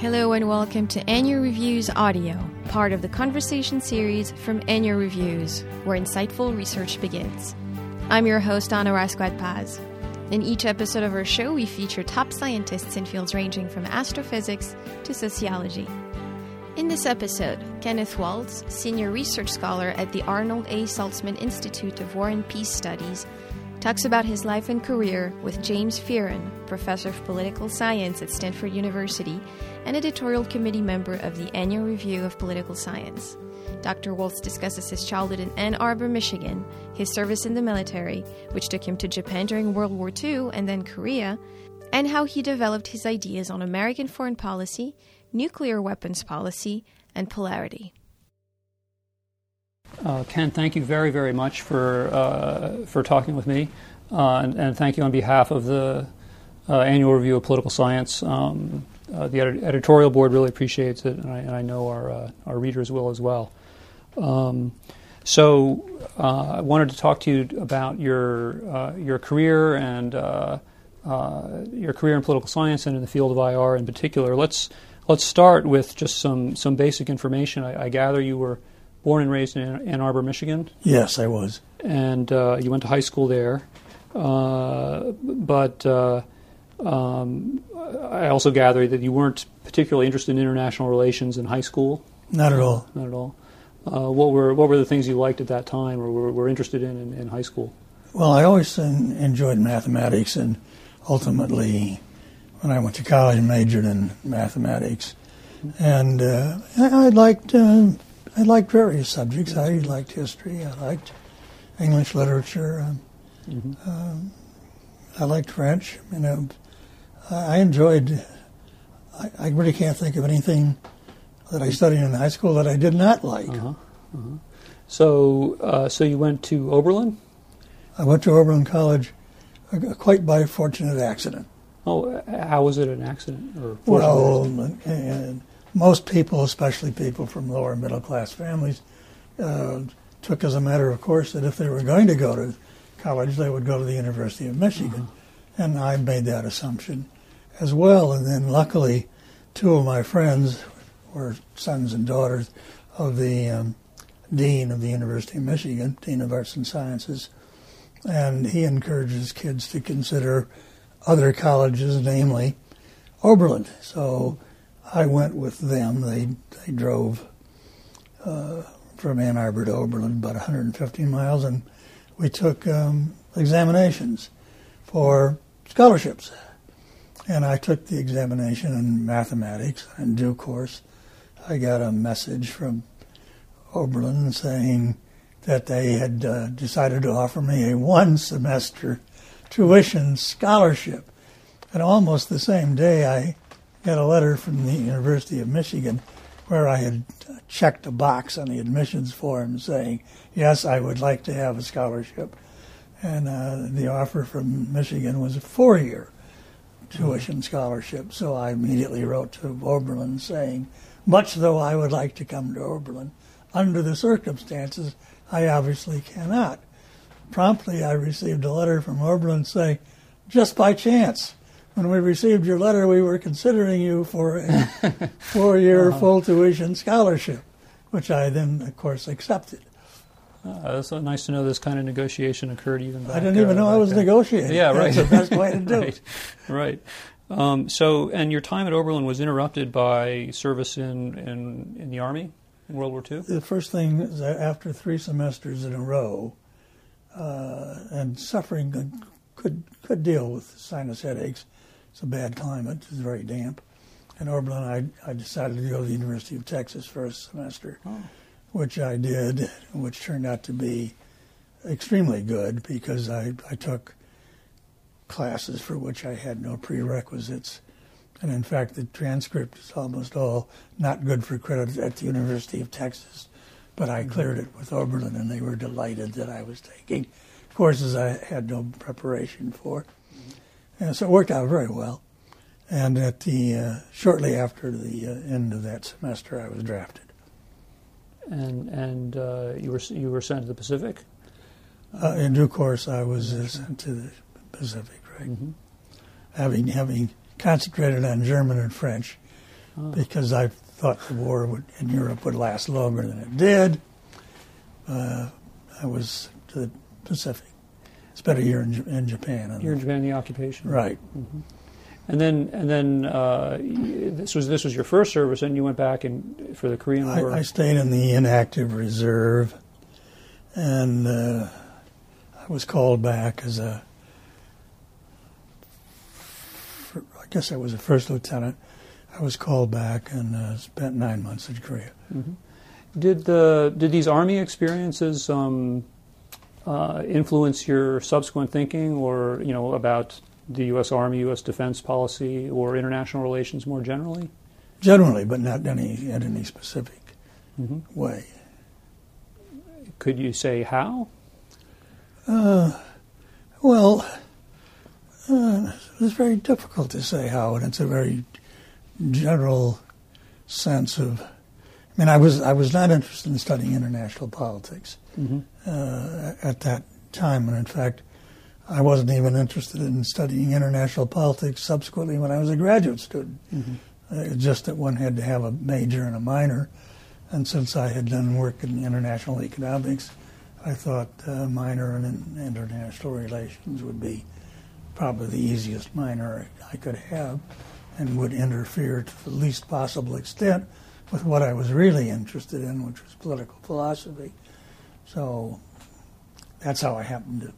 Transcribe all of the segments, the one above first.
Hello and welcome to Annual Reviews Audio, part of the conversation series from Annual Reviews, where insightful research begins. I'm your host, Anna Rascouët-Paz. In each episode of our show, we feature top scientists in fields ranging from astrophysics to sociology. In this episode, Kenneth Waltz, senior research scholar at the Arnold A. Saltzman Institute of War and Peace Studies, talks about his life and career with James Fearon, professor of political science at Stanford University and editorial committee member of the Annual Review of Political Science. Dr. Waltz discusses his childhood in Ann Arbor, Michigan, his service in the military, which took him to Japan during World War II and then Korea, and how he developed his ideas on American foreign policy, nuclear weapons policy, and polarity. Uh, Ken, thank you very, very much for uh, for talking with me, uh, and, and, thank you on behalf of the uh, annual review of political science. Um, uh, the ed- editorial board really appreciates it, and I, and I know our uh, our readers will as well. Um, so, I wanted to talk to you about your your career and your career in political science and in the field of IR in particular. Let's let's start with just some some basic information. I, I gather you were born and raised in Ann Arbor, Michigan. Yes, I was. And uh, you went to high school there. Uh, but uh, um, I also gather that you weren't particularly interested in international relations in high school. Not at all. Not at all. Uh, what were what were the things you liked at that time, or were, were interested in, in, in high school? Well, I always enjoyed mathematics, and ultimately, when I went to college, majored in mathematics. And uh, I, I, liked uh, I liked various subjects. I liked history. I liked English literature. Um, mm-hmm. um, I liked French. You know, I enjoyed. I, I, really can't think of anything that I studied in high school that I did not like. Uh-huh. Uh-huh. So, uh, so you went to Oberlin? I went to Oberlin College, uh, quite by fortunate accident. Oh, how was it an accident? Or well, and, most people, especially people from lower middle class families, uh, took as a matter of course that if they were going to go to college, they would go to the University of Michigan. Mm-hmm. And I made that assumption as well. And then luckily, two of my friends were sons and daughters of the um, dean of the University of Michigan, dean of arts and sciences. And he encourages kids to consider other colleges, namely Oberlin. So I went with them. They they drove uh, from Ann Arbor to Oberlin, about 150 miles, and we took um, examinations for scholarships. And I took the examination in mathematics. In due course, I got a message from Oberlin saying that they had uh, decided to offer me a one semester tuition scholarship. And almost the same day, I got a letter from the University of Michigan where I had checked a box on the admissions form saying, yes, I would like to have a scholarship. And uh, the offer from Michigan was a four year tuition scholarship. So I immediately wrote to Oberlin saying, much though I would like to come to Oberlin, under the circumstances, I obviously cannot. Promptly, I received a letter from Oberlin saying, just by chance, when we received your letter, we were considering you for a four year uh-huh. full tuition scholarship, which I then, of course, accepted. Uh, it's so nice to know this kind of negotiation occurred even back. I didn't even uh, know I was negotiating. Yeah, right. That's the best way to do right. it. Right. Um, so, and your time at Oberlin was interrupted by service in, in, in the Army in World War II? The first thing is after three semesters in a row uh, and suffering a good, good deal with sinus headaches, it's a bad climate. It's very damp. In Oberlin, I, I decided to go to the University of Texas for a semester, oh. which I did, which turned out to be extremely good because I, I took classes for which I had no prerequisites. And in fact, the transcript is almost all not good for credit at the University of Texas. But I cleared it with Oberlin, and they were delighted that I was taking courses I had no preparation for. And so it worked out very well. And at the uh, shortly after the uh, end of that semester, I was drafted. And and uh, you were you were sent to the Pacific. Uh, in due course, I was uh, sent to the Pacific. Right, mm-hmm. having having concentrated on German and French, because I thought the war would, in Europe would last longer than it did. Uh, I was to the Pacific. Spent a year in, in Japan. and- You're in Japan, the occupation. Right. And then, and then uh, this was this was your first service, and you went back and for the Korean War. I, I stayed in the inactive reserve, and uh, I was called back as a. I guess I was a first lieutenant. I was called back and uh, spent nine months in Korea. Did the did these army experiences um, uh, influence your subsequent thinking, or you know about the U.S. Army, U.S. defense policy, or international relations more generally? Generally, but not any in any specific Mhm. way. Could you say how? Uh, well, uh, it's very difficult to say how, and it's a very general sense of. I mean, I was I was not interested in studying international politics Mm-hmm. uh, at that time, and in fact, I wasn't even interested in studying international politics subsequently when I was a graduate student. Uh, it's just that one had to have a major and a minor, and since I had done work in international economics, I thought uh, minor in, in international relations would be probably the easiest minor I could have, and would interfere to the least possible extent with what I was really interested in, which was political philosophy. So that's how I happened to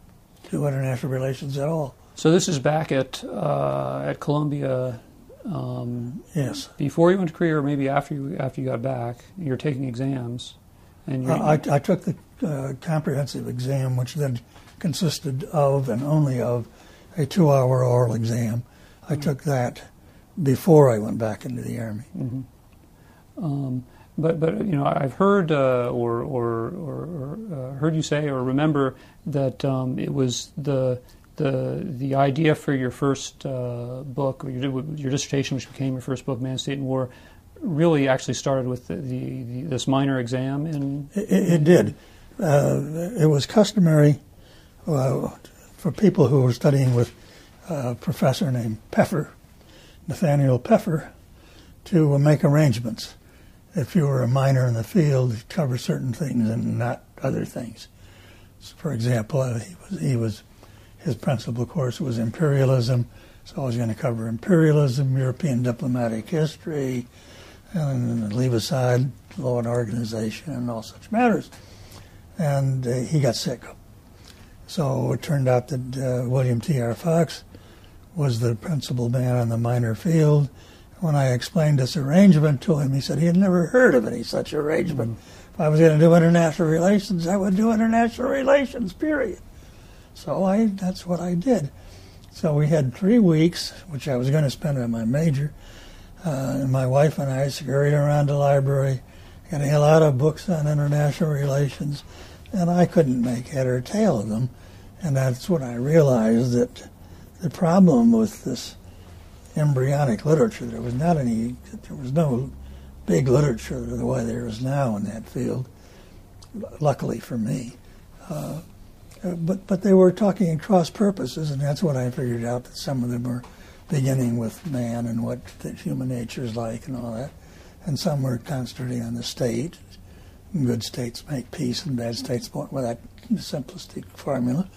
do international relations at all. So this is back at uh, at Columbia um, Yes. before you went to Korea, or maybe after you after you got back. You're taking exams, and you're, I, I took the uh, comprehensive exam, which then consisted of and only of a two-hour oral exam. I took that before I went back into the army. Mhm. Um, but but you know I've heard uh, or or, or, uh, heard you say or remember that um, it was the the the idea for your first uh, book or your, your dissertation, which became your first book, Man, State, and War, really actually started with the, the, the this minor exam in. It, it it did. Uh, it was customary uh, for people who were studying with a professor named Peffer, Nathaniel Peffer, to make arrangements. If you were a minor in the field, to cover certain things and not other things. So for example, uh, he was, he was his principal course was imperialism, so I was going to cover imperialism, European diplomatic history, and leave aside law and organization and all such matters. And uh, he got sick. So it turned out that uh, William T.R. Fox was the principal man in the minor field. When I explained this arrangement to him, he said he had never heard of any such arrangement. If I was going to do international relations, I would do international relations, period. So I, that's what I did. So we had three weeks, which I was going to spend on my major. Uh, and my wife and I scurried around the library, getting a lot of books on international relations, and I couldn't make head or tail of them. And that's when I realized that the problem with this embryonic literature, there was not any, there was no big literature the way there is now in that field, luckily for me. Uh, uh, but but they were talking in cross purposes, and that's what I figured out that some of them were beginning with man and what human nature is like and all that, and some were concentrating on the state. Good states make peace, and bad states won't. With that simplistic formula,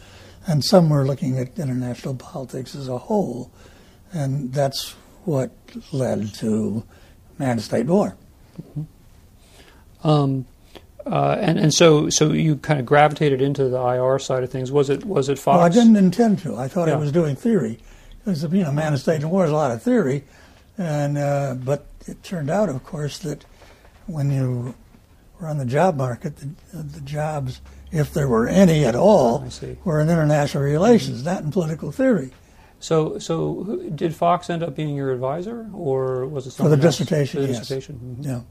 and some were looking at international politics as a whole, and that's what led to man-state war. Um, uh, and and so so you kind of gravitated into the IR side of things. Was it was it Fox? Well, I didn't intend to. I thought I was doing theory. Because, you know, man state war is a lot of theory. And, uh, but it turned out, of course, that when you were on the job market, the, the jobs, if there were any at all, were in international relations, not in political theory. So so who- did Fox end up being your advisor, or was it For the else? dissertation, For the yes. dissertation. mhm. Yeah.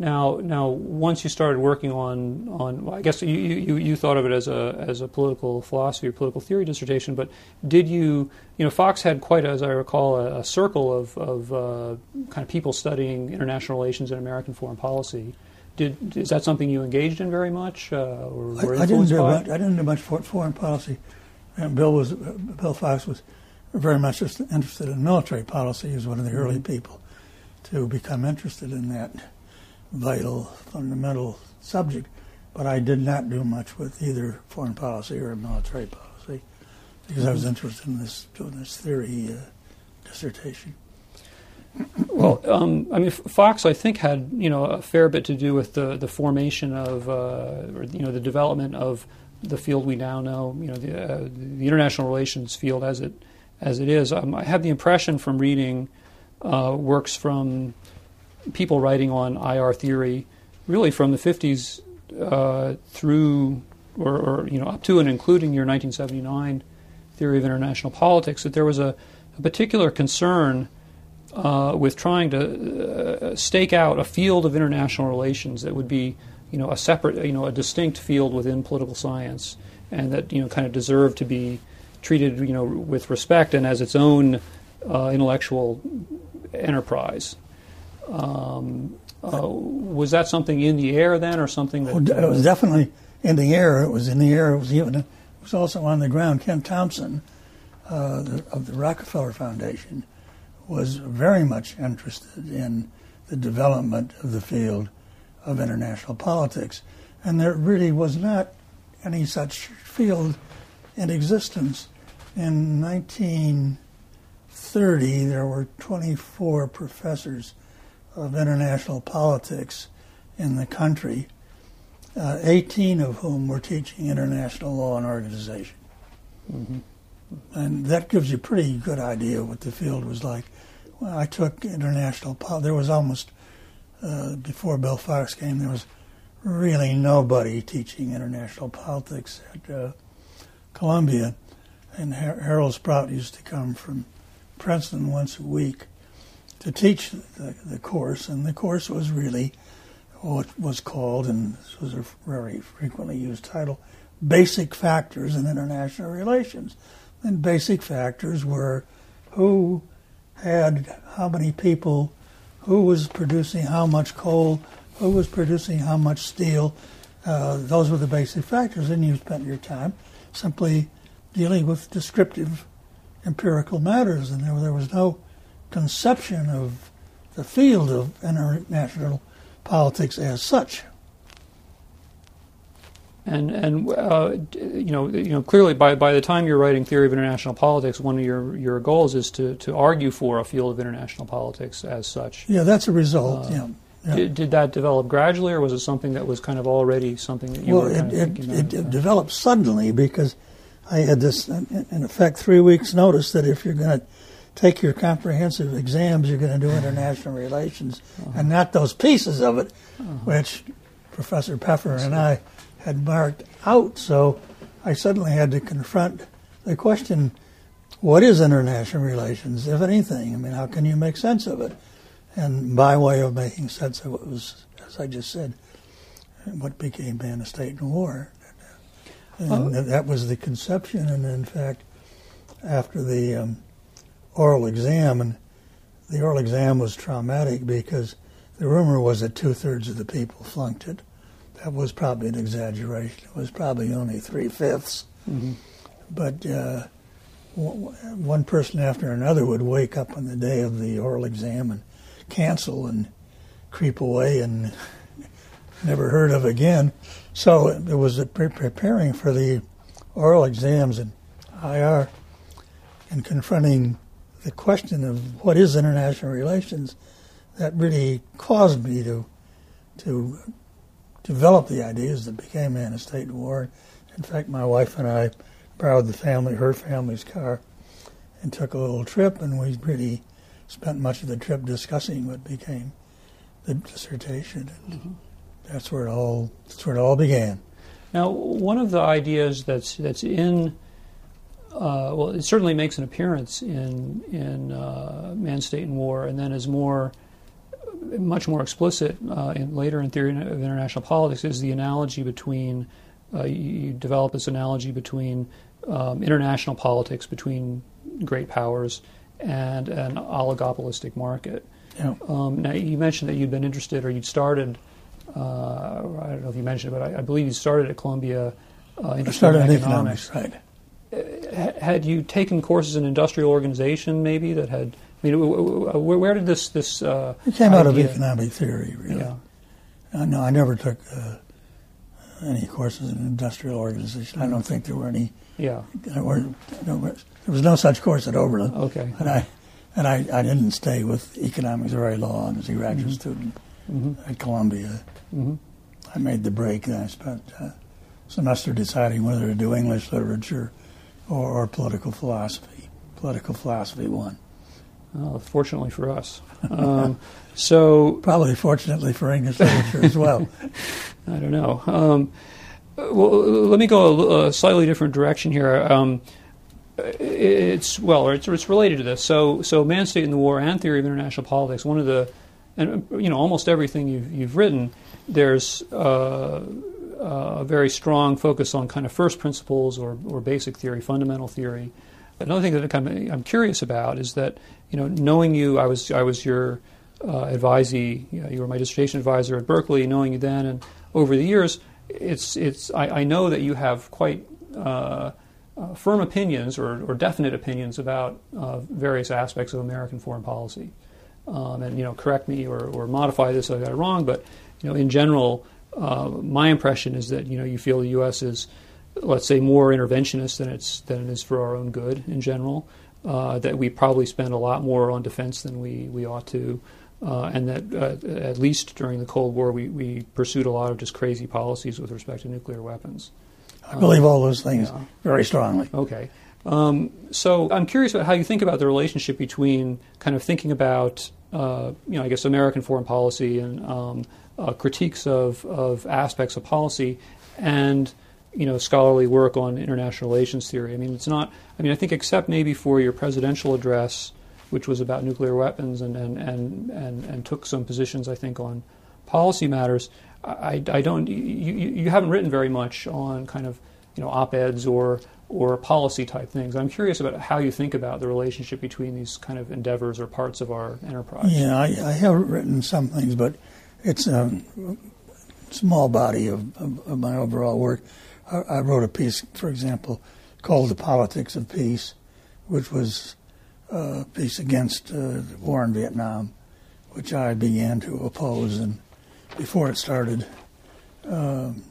Now, now, once you started working on, on, well, I guess you, you, you thought of it as a as a political philosophy or political theory dissertation. But did you, you know, Fox had quite, as I recall, a, a circle of of uh, kind of people studying international relations and American foreign policy. Did is that something you engaged in very much, uh, or I, I didn't do by? much, I didn't do much for, foreign policy. And Bill was Bill Fox was very much just interested in military policy. He was one of the early people, to become interested in that vital, fundamental subject. But I did not do much with either foreign policy or military policy because I was interested in this doing this theory uh, dissertation. Well, um, I mean, Fox, I think, had you know a fair bit to do with the the formation of, uh, or, you know, the development of the field we now know, you know, the, uh, the international relations field as it as it is. Um, I have the impression from reading uh, works from people writing on IR theory, really from the 50s uh, through, or, or, you know, up to and including your 1979 theory of international politics, that there was a, a particular concern uh, with trying to uh, stake out a field of international relations that would be, you know, a separate, you know, a distinct field within political science, and that you know kind of deserved to be treated, you know, with respect and as its own uh, intellectual enterprise. Um, uh, was that something in the air then, or something that? Well, it was definitely in the air. It was in the air. It was even. It was also on the ground. Ken Thompson uh, the, of the Rockefeller Foundation was very much interested in the development of the field of international politics, and there really was not any such field in existence. In 1930, there were 24 professors of international politics in the country, uh, 18 of whom were teaching international law and organization. Mm-hmm. And that gives you a pretty good idea of what the field was like. Well, I took international politics. There was almost, uh, before Bill Fox came, there was really nobody teaching international politics at uh, Columbia. And Harold Sprout used to come from Princeton once a week to teach the, the course, and the course was really what was called, and this was a very frequently used title, Basic Factors in International Relations. And basic factors were who had how many people, who was producing how much coal, who was producing how much steel. Uh, those were the basic factors, and you spent your time simply dealing with descriptive empirical matters, and there, there was no conception of the field of international politics as such. And and uh, you know you know clearly by by the time you're writing theory of international politics, one of your your goals is to to argue for a field of international politics as such. Yeah, that's a result. Uh, yeah. Yeah. Did, did, that develop gradually, or was it something that was kind of already something that you well, were kind it, of it, it developed suddenly because I had this, in effect, three weeks' notice that if you're going to take your comprehensive exams, you're going to do international relations, uh-huh. and not those pieces of it, uh-huh. which Professor Peffer and I had marked out. So I suddenly had to confront the question what is international relations, if anything? I mean, how can you make sense of it? And by way of making sense of it was, as I just said, what became Man of State and War. And that was the conception. And in fact, after the um, oral exam, and the oral exam was traumatic because the rumor was that two thirds of the people flunked it. That was probably an exaggeration. It was probably only three fifths. Mm-hmm. But uh, one person after another would wake up on the day of the oral exam and cancel and creep away and never heard of again. So it was preparing for the oral exams in IR and confronting the question of what is international relations that really caused me to to develop the ideas that became Man of State and War. In fact, my wife and I borrowed the family, her family's car, and took a little trip, and we really spent much of the trip discussing what became the dissertation. Mm-hmm. That's where it all. That's where it all began. Now, one of the ideas that's that's in, uh, well, it certainly makes an appearance in in uh, Man, State, and War, and then is more, much more explicit uh, in, later in theory of international politics is the analogy between. Uh, you develop this analogy between um, international politics between great powers and an oligopolistic market. Yeah. Um, now, you mentioned that you'd been interested or you'd started uh, I don't know if you mentioned it, but I, I believe you started at Columbia. Uh, I started in economics, right? Uh, had you taken courses in industrial organization, maybe that had I mean, where, where did this this? Uh, it came out of economic theory, really. Yeah. I know I never took uh, any courses in industrial organization. I don't think there were any. Yeah. There, were, there was no such course at Oberlin. Okay. And I and I, I didn't stay with economics very long as a graduate Mhm. student hmm at Columbia. hmm I made the break, and I spent a semester deciding whether to do English literature or, or political philosophy. Political philosophy won. Well, fortunately for us. Um, so Probably fortunately for English literature as well. I don't know. Um, well, let me go a, a slightly different direction here. Um, it's well, it's, it's related to this. So, so Man State in the War and Theory of International Politics. One of the, and you know, almost everything you've you've written, there's uh, a very strong focus on kind of first principles or or basic theory, fundamental theory. Another thing that I'm, I'm curious about is that you know, knowing you, I was I was your uh, advisee. You, know, you were my dissertation advisor at Berkeley. Knowing you then and over the years, it's it's I, I know that you have quite uh, uh, firm opinions or, or definite opinions about uh, various aspects of American foreign policy. Um, and you know, correct me or, or modify this if I got it wrong. But you know, in general, uh, my impression is that you know you feel the U.S. is, let's say, more interventionist than it's than it is for our own good in general. Uh, that we probably spend a lot more on defense than we, we ought to, uh, and that uh, at least during the Cold War we, we pursued a lot of just crazy policies with respect to nuclear weapons. I believe all those things Yeah. very strongly. Okay. Um, so I'm curious about how you think about the relationship between kind of thinking about, uh, you know, I guess American foreign policy and um, uh, critiques of, of aspects of policy and, you know, scholarly work on international relations theory. I mean, it's not, I mean, I think except maybe for your presidential address, which was about nuclear weapons and, and, and, and, and took some positions, I think, on policy matters, I, I don't, you, you, haven't written very much on kind of, you know, op-eds or or policy type things. I'm curious about how you think about the relationship between these kind of endeavors or parts of our enterprise. Yeah, I, I have written some things, but it's a small body of, of, of my overall work. I, I wrote a piece, for example, called "The Politics of Peace," which was a piece against uh, the war in Vietnam, which I began to oppose, and before it started. Um,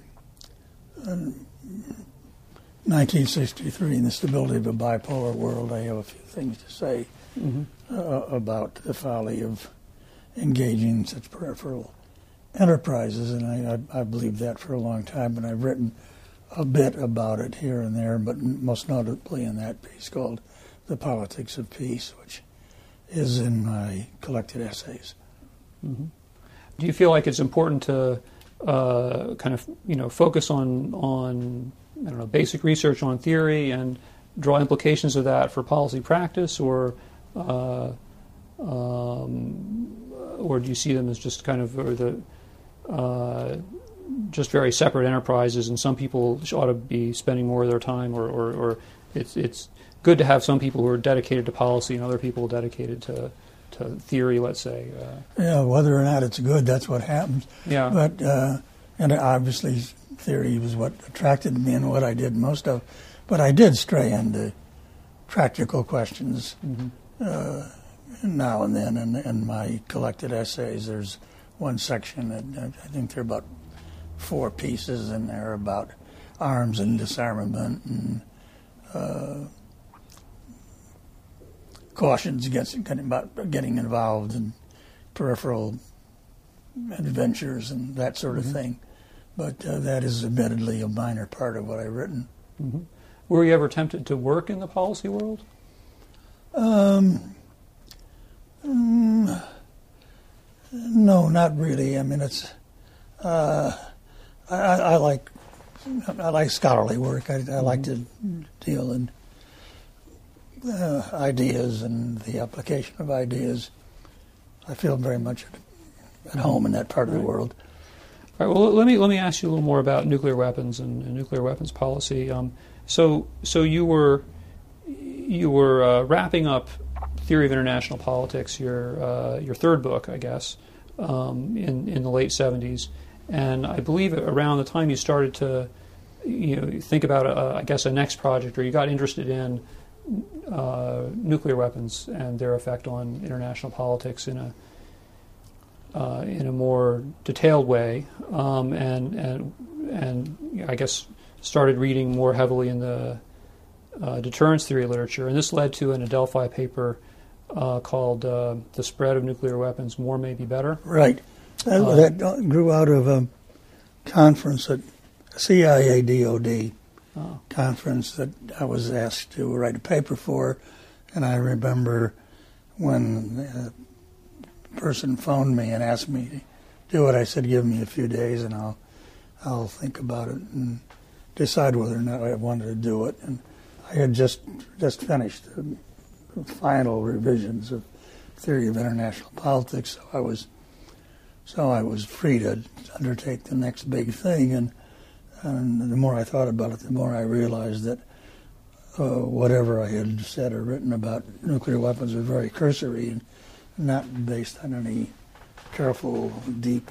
1963, in the stability of a bipolar world, I have a few things to say hmm uh, about the folly of engaging in such peripheral enterprises, and I, I, I believed that for a long time, and I've written a bit about it here and there, but most notably in that piece called The Politics of Peace, which is in my collected essays. hmm Do you feel like it's important to uh, kind of you know focus on on I don't know basic research on theory and draw implications of that for policy practice, or uh, um, or do you see them as just kind of the uh, just very separate enterprises, and some people ought to be spending more of their time, or, or, or it's it's good to have some people who are dedicated to policy and other people dedicated to theory, let's say. Uh, Yeah, whether or not it's good, that's what happens. yeah. But uh, and obviously, theory was what attracted me and what I did most of. But I did stray into practical questions Mhm. uh, now and then. In, in my collected essays, there's one section that I think there are about four pieces in there about arms and disarmament and uh, cautions against getting, about getting involved in peripheral adventures and that sort of Mhm. thing. But uh, that is admittedly a minor part of what I've written. hmm Were you ever tempted to work in the policy world? Um, mm, no, not really. I mean, it's uh, I, I I like I like scholarly work. I, I like to deal in uh, ideas and the application of ideas. I feel very much at, at home in that part of the world. All right. Well, let me let me ask you a little more about nuclear weapons and, and nuclear weapons policy. Um, so, so you were you were uh, wrapping up Theory of International Politics, your uh, your third book, I guess, um, in in the late '70s, and I believe around the time you started to you know think about a, I guess a next project or you got interested in uh, nuclear weapons and their effect on international politics in a uh, in a more detailed way, um, and and and I guess started reading more heavily in the uh, deterrence theory literature, and this led to an Adelphi paper uh, called uh, "The Spread of Nuclear Weapons: More May Be Better." Right, that, Uh, that grew out of a conference at CIA DoD Conference that I was asked to write a paper for, and I remember when a person phoned me and asked me to do it. I said, "Give me a few days, and I'll I'll think about it and decide whether or not I wanted to do it." And I had just just finished the final revisions of theory of international politics, so I was so I was free to undertake the next big thing, and and the more I thought about it, the more I realized that uh, whatever I had said or written about nuclear weapons was very cursory and not based on any careful, deep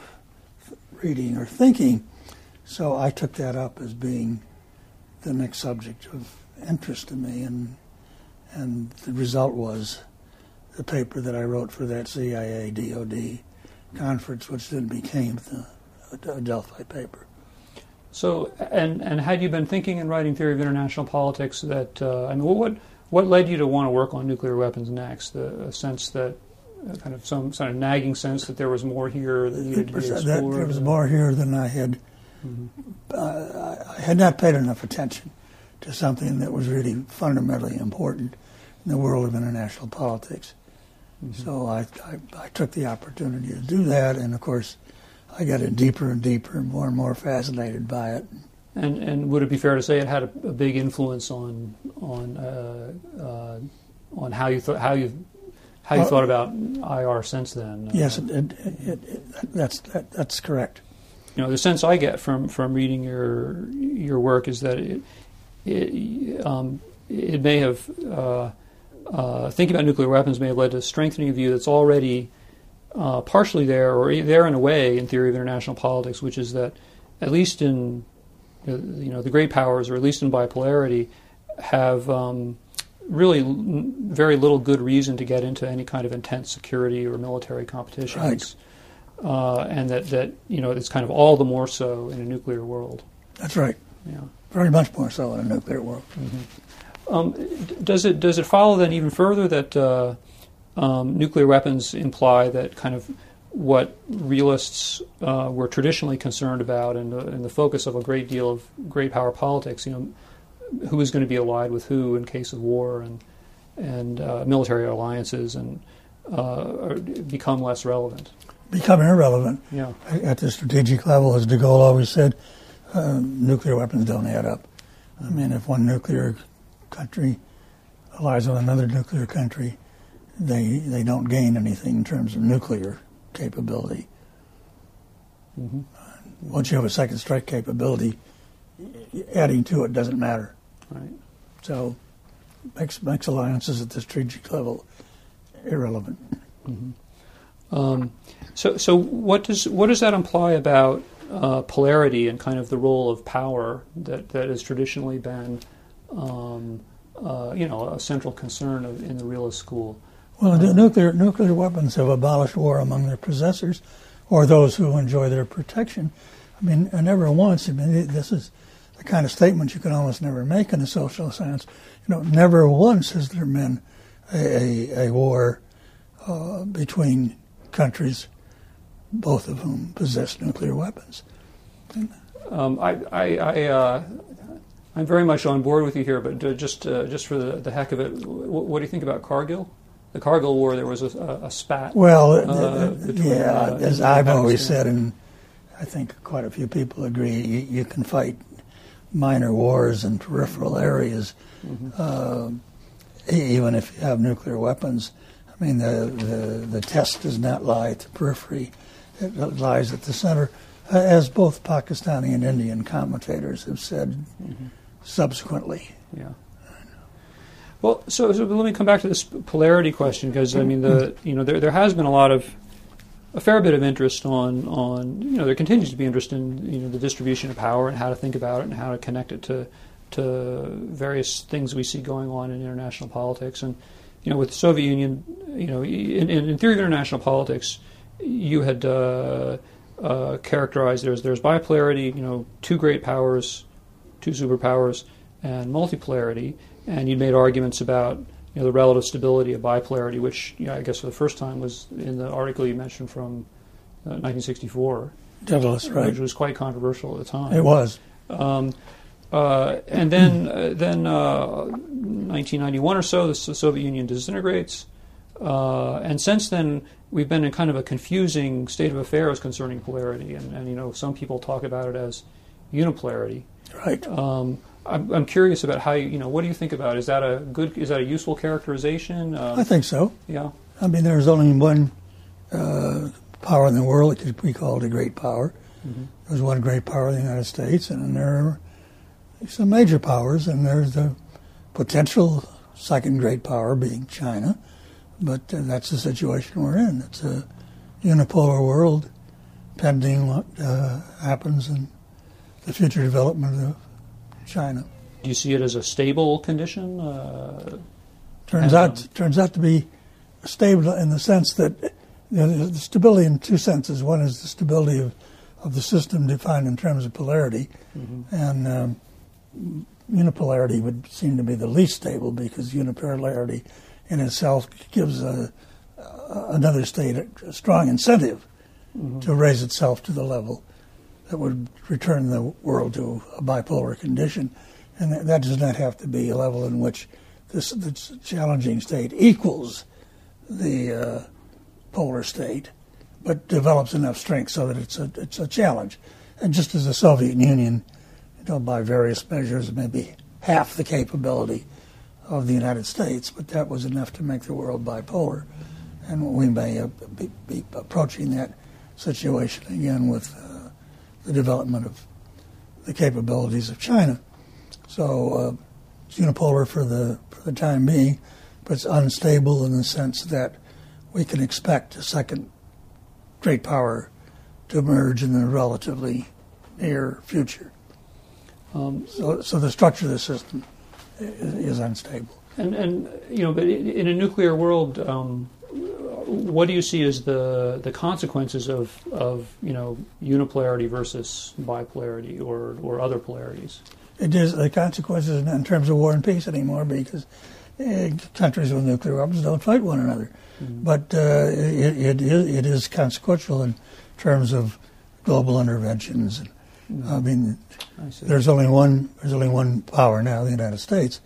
reading or thinking. So I took that up as being the next subject of interest to me, and and the result was the paper that I wrote for that CIA DoD conference, which then became the Adelphi paper. So, and and had you been thinking and writing theory of international politics that uh, I mean, what what led you to want to work on nuclear weapons next? The sense that uh, kind of some sort of nagging sense that there was more here that needed to be That- there was more here than I had. Uh, I had not paid enough attention to something that was really fundamentally important in the world of international politics. So I, I, I took the opportunity to do that, and of course, I got in deeper and deeper and more and more fascinated by it. And and would it be fair to say it had a, a big influence on on uh, uh, on how you thought how you how you thought about IR since then? Uh, Yes, it, it, it, it, that's that, that's correct. you know the sense I get from from reading your your work is that it it, um, it may have uh, uh, thinking about nuclear weapons may have led to strengthening a view that's already uh, partially there or there in a way in theory of international politics, which is that at least in uh, you know the great powers or at least in bipolarity have um, really l- very little good reason to get into any kind of intense security or military competitions. Uh, and that, that you know it's kind of all the more so in a nuclear world. That's right. Yeah. Very much more so in a nuclear world. Um, d- does it does it follow then even further that uh, um, nuclear weapons imply that kind of what realists uh, were traditionally concerned about and, uh, and the focus of a great deal of great power politics, you know, who is going to be allied with who in case of war and and uh, military alliances and uh, become less relevant. Become irrelevant. Yeah. at the strategic level, as de Gaulle always said, uh, nuclear weapons don't add up. I mean, if one nuclear country allies with another nuclear country, they they don't gain anything in terms of nuclear capability. hmm Once you have a second strike capability, adding to it doesn't matter. Right. So, makes makes alliances at the strategic level irrelevant. Um, so, so what does what does that imply about uh, polarity and kind of the role of power that, that has traditionally been, um, uh, you know, a central concern of, in the realist school? Well, nuclear nuclear weapons have abolished war among their possessors, or those who enjoy their protection. I mean, uh, never once. I mean, this is the kind of statement you can almost never make in a social science. You know, never once has there been a, a, a war uh, between countries, both of whom possess nuclear weapons. Um, I, I, I uh, I'm very much on board with you here, but uh, just uh, just for the, the heck of it, w- what do you think about Kargil? The Kargil War, there was a, a, spat. Well, uh, Uh, between, yeah, uh, as I've always said, and I think quite a few people agree, you, you can fight minor wars in peripheral areas, uh, e- even if you have nuclear weapons. I mean, the, the, the test does not lie at the periphery, it lies at the center, uh, as both Pakistani and Indian commentators have said subsequently. Yeah. Well, so, so let me come back to this polarity question because I mean the you know there there has been a lot of a fair bit of interest on on you know there continues to be interest in you know the distribution of power and how to think about it and how to connect it to to various things we see going on in international politics. And you know, with the Soviet Union, you know, in, in theory of international politics, you had uh, uh, characterized there's there's bipolarity, you know, two great powers, two superpowers, and multipolarity, and you'd made arguments about you know the relative stability of bipolarity, which you know, I guess for the first time was in the article you mentioned from uh, 1964. Daedalus, right? Which was quite controversial at the time. It was. Um, uh, and then, uh, then 1991 or so, the Soviet Union disintegrates. Uh, and since then, we've been in kind of a confusing state of affairs concerning polarity, and, and you know some people talk about it as unipolarity. Right. Um, I'm, I'm, curious about how you, you know what do you think about? It? Is that a good? Is that a useful characterization? Uh, I think so. Yeah. I mean, there's only one uh, power in the world that could be called a great power. Mm-hmm. There's one great power in the United States, and there are some major powers, and there's the potential second great power being China but uh, that's the situation we're in. It's a unipolar world pending what uh, happens in the future development of China. Do you see it as a stable condition? Uh, turns out, um, turns out to be stable in the sense that you know, the stability in two senses. One is the stability of, of the system defined in terms of polarity, mm-hmm. and um, unipolarity would seem to be the least stable because unipolarity in itself gives a, another state a strong incentive mm-hmm. to raise itself to the level that would return the world to a bipolar condition. And that, does not have to be a level in which this, this challenging state equals the uh, polar state, but develops enough strength so that it's a, it's a challenge. And just as the Soviet Union, you know, by various measures, maybe half the capability of the United States, but that was enough to make the world bipolar. And we may uh, be, be, approaching that situation again with uh, the development of the capabilities of China. So uh, it's unipolar for the, for the time being, but it's unstable in the sense that we can expect a second great power to emerge in the relatively near future. Um, so, so the structure of the system is unstable. And, and you know, but in a nuclear world, um, what do you see as the the consequences of of you know unipolarity versus bipolarity or or other polarities? It is the consequences in terms of war and peace anymore because uh, countries with nuclear weapons don't fight one another. Mm-hmm. But uh, it, it, is, it is consequential in terms of global interventions and I mean, I there's only one. There's only one power now, the United States,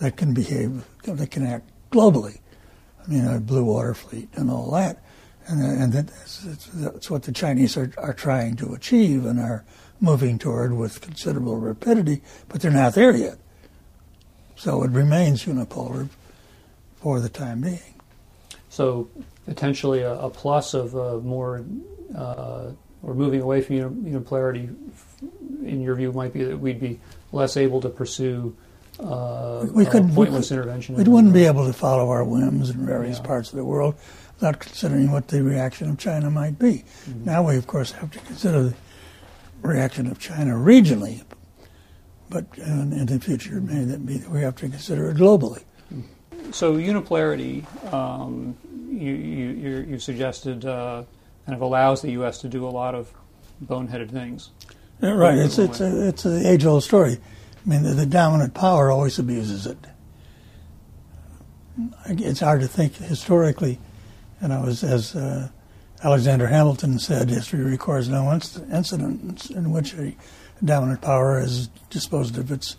that can behave, that can act globally. I know, blue water fleet and all that, and and that's, that's what the Chinese are, are trying to achieve and are moving toward with considerable rapidity, but they're not there yet. So it remains unipolar for the time being. So potentially a, a plus of a more uh, or moving away from unipolarity, in your view, might be that we'd be less able to pursue uh, we couldn't, pointless we could, intervention. We wouldn't be able to follow our whims in various yeah. parts of the world without considering what the reaction of China might be. Mm-hmm. Now we, of course, have to consider the reaction of China regionally, but in, in the future, may that be we have to consider it globally. So unipolarity, um, you, you, you, suggested. Uh, kind of allows the U.S. to do a lot of boneheaded things. Yeah, right. It's it's a, it's the age old story. I mean, the, the, dominant power always abuses it. It's hard to think historically, and I was as uh, Alexander Hamilton said, history records no incident in which a dominant power has disposed of its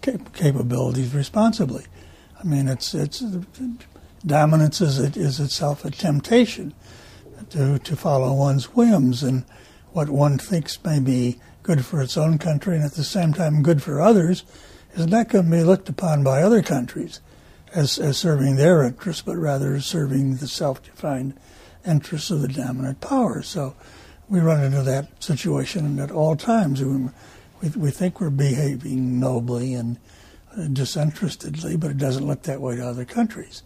cap- capabilities responsibly. I mean, it's it's dominance is, is itself a temptation to, to follow one's whims and what one thinks may be good for its own country and at the same time good for others is not going to be looked upon by other countries as, as serving their interests, but rather as serving the self defined interests of the dominant power. So we run into that situation at all times. We, we, we think we're behaving nobly and disinterestedly, but it doesn't look that way to other countries,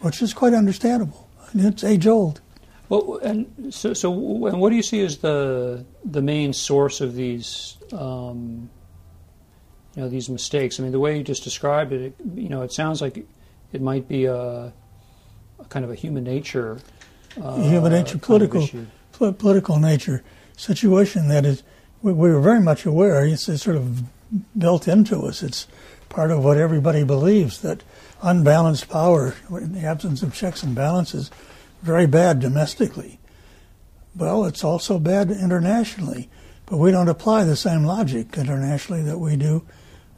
which is quite understandable. It's age old. Well, and so, so and what do you see as the the main source of these, um, you know these mistakes. I mean, the way you just described it, it you know, it sounds like it might be a, a kind of a human nature, uh, human nature, political, pol- political nature situation that is we, we were very much aware. It's, it's sort of built into us. It's part of what everybody believes that unbalanced power, in the absence of checks and balances, very bad domestically. Well, it's also bad internationally, but we don't apply the same logic internationally that we do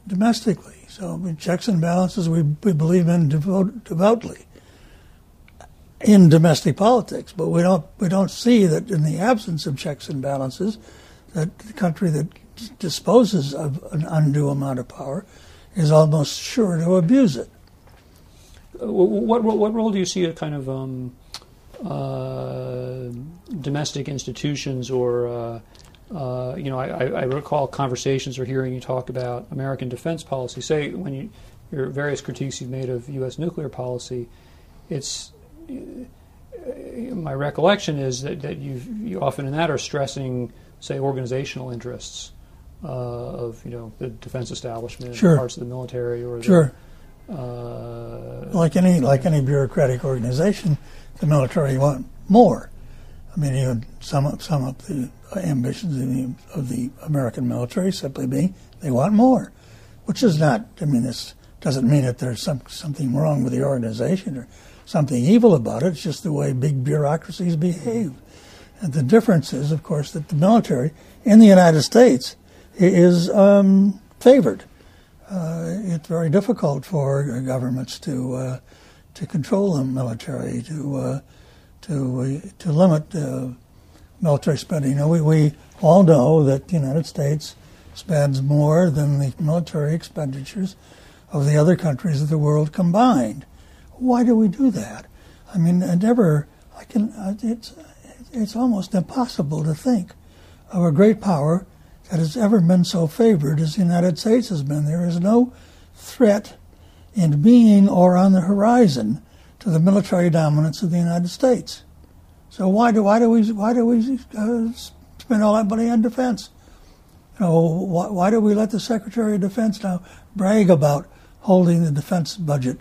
domestically. So checks and balances we, we believe in devout, devoutly in domestic politics, but we don't we don't see that in the absence of checks and balances, that the country that disposes of an undue amount of power is almost sure to abuse it. Uh, what, what, what role do you see a kind of um, domestic institutions or uh, uh, you know I, I, recall conversations or hearing you talk about American defense policy. Say when you your various critiques you've made of U.S. nuclear policy, it's my recollection is that, that you often in that are stressing, say, organizational interests uh, of you know the defense establishment, sure. parts of the military, or sure. The, uh, like any like any bureaucratic organization, the military want more. I mean, you know, sum up sum up the ambitions of the, of the American military simply being they want more, which is not. I mean, this doesn't mean that there's some something wrong with the organization or something evil about it. It's just the way big bureaucracies behave. And the difference is, of course, that the military in the United States is um, favored. Uh, it's very difficult for governments to uh, to control the military, to uh, to uh, to limit uh, military spending. You know, we, we all know that the United States spends more than the military expenditures of the other countries of the world combined. Why do we do that? I mean, I never, I can, it's, it's almost impossible to think of a great power that has ever been so favored as the United States has been. There is no threat in being or on the horizon to the military dominance of the United States. So why do why do we why do we uh, spend all that money on defense? You know, why, why do we let the Secretary of Defense now brag about holding the defense budget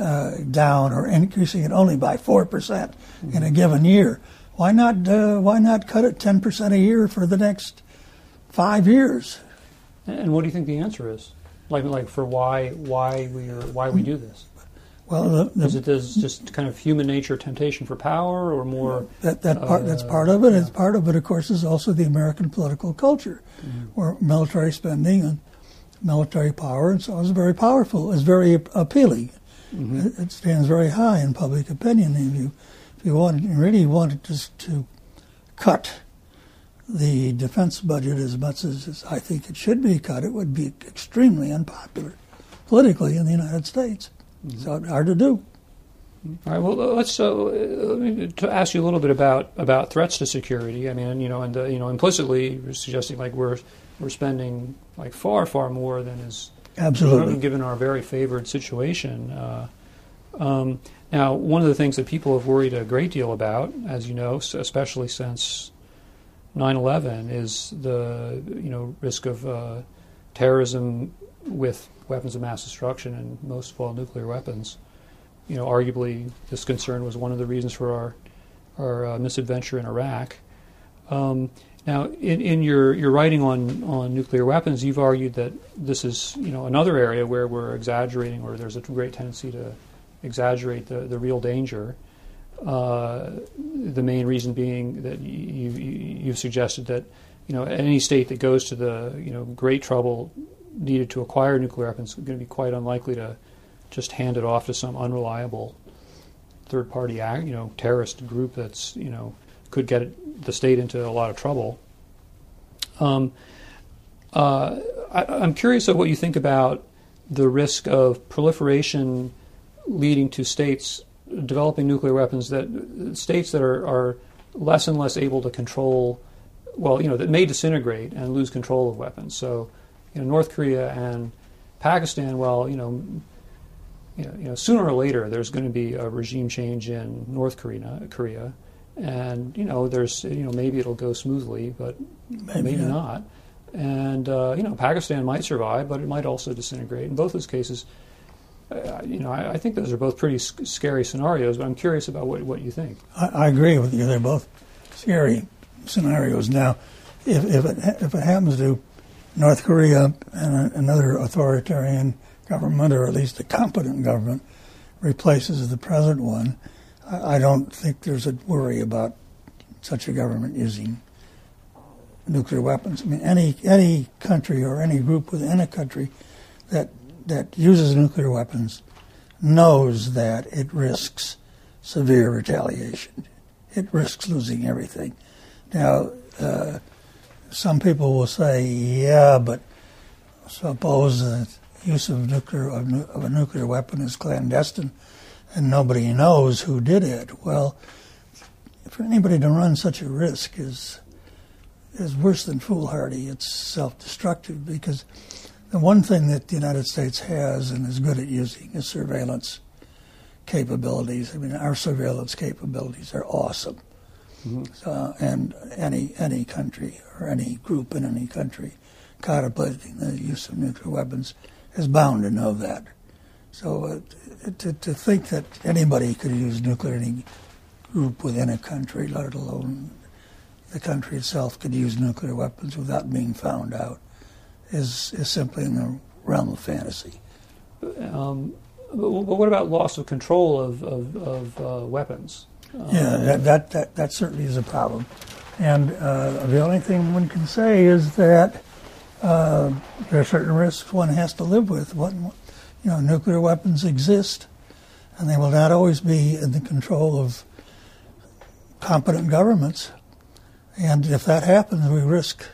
uh, down or increasing it only by four percent in a given year. Why not? Uh, why not cut it ten percent a year for the next five years? And what do you think the answer is? Like, like for why why we are why we do this? Well, the, the, is it is just kind of human nature, temptation for power, or more? That that part uh, that's part of it. Yeah. It's part of it, of course, is also the American political culture, mm-hmm. where military spending and military power and so on is very powerful. It's very appealing. Mm-hmm. It, stands very high in public opinion. If you, if you want, really wanted to, to cut the defense budget as much as I think it should be cut, it would be extremely unpopular politically in the United States. Mm-hmm. So hard to do. All right. Well, let's uh, let me to ask you a little bit about about threats to security. I mean, you know, and uh, you know, implicitly you're suggesting like we're we're spending like far far more than is Absolutely. Given our very favored situation. Uh, um, now, one of the things that people have worried a great deal about, as you know, especially since 9/11, is the you know risk of uh, terrorism with weapons of mass destruction, and most of all, nuclear weapons. You know, arguably, this concern was one of the reasons for our our uh, misadventure in Iraq. Um, now, in, in your, your writing on, on nuclear weapons, you've argued that this is you know another area where we're exaggerating, or there's a great tendency to exaggerate the, the real danger. Uh, the main reason being that you, you, have suggested that you know any state that goes to the you know great trouble needed to acquire nuclear weapons is going to be quite unlikely to just hand it off to some unreliable third party you know terrorist group that's you know could get the state into a lot of trouble. Um, uh, I, am curious of what you think about the risk of proliferation leading to states developing nuclear weapons that states that are, are less and less able to control, well, you know, that may disintegrate and lose control of weapons. So, you know, North Korea and Pakistan, well, you know, you know, you know, sooner or later there's going to be a regime change in North Korea, Korea and you know there's you know maybe it'll go smoothly, but maybe, maybe not. and uh, you know Pakistan might survive, but it might also disintegrate. In both those cases, Uh, you know, I, I, think those are both pretty sc- scary scenarios. But I'm curious about what what you think. I, I, agree with you. They're both scary scenarios. Now, if if it if it happens to North Korea and a, another authoritarian government, or at least a competent government, replaces the present one, I, I don't think there's a worry about such a government using nuclear weapons. I mean, any any country or any group within a country that that uses nuclear weapons knows that it risks severe retaliation. It risks losing everything. Now, uh, some people will say, "Yeah, but suppose the use of nuclear of, of a nuclear weapon is clandestine, and nobody knows who did it." Well, for anybody to run such a risk is is worse than foolhardy. It's self-destructive because the one thing that the United States has and is good at using is surveillance capabilities. I mean, our surveillance capabilities are awesome. Mm-hmm. So, and any any country or any group in any country contemplating the use of nuclear weapons is bound to know that. So, uh, to, to think that anybody could use nuclear, any group within a country, let alone the country itself could use nuclear weapons without being found out is, is simply in the realm of fantasy. Um, but what about loss of control of, of, of uh, weapons? yeah, that, that, that, that, certainly is a problem. And uh, the only thing one can say is that uh, there are certain risks one has to live with. What, you know, nuclear weapons exist, and they will not always be in the control of competent governments. And if that happens, we risk,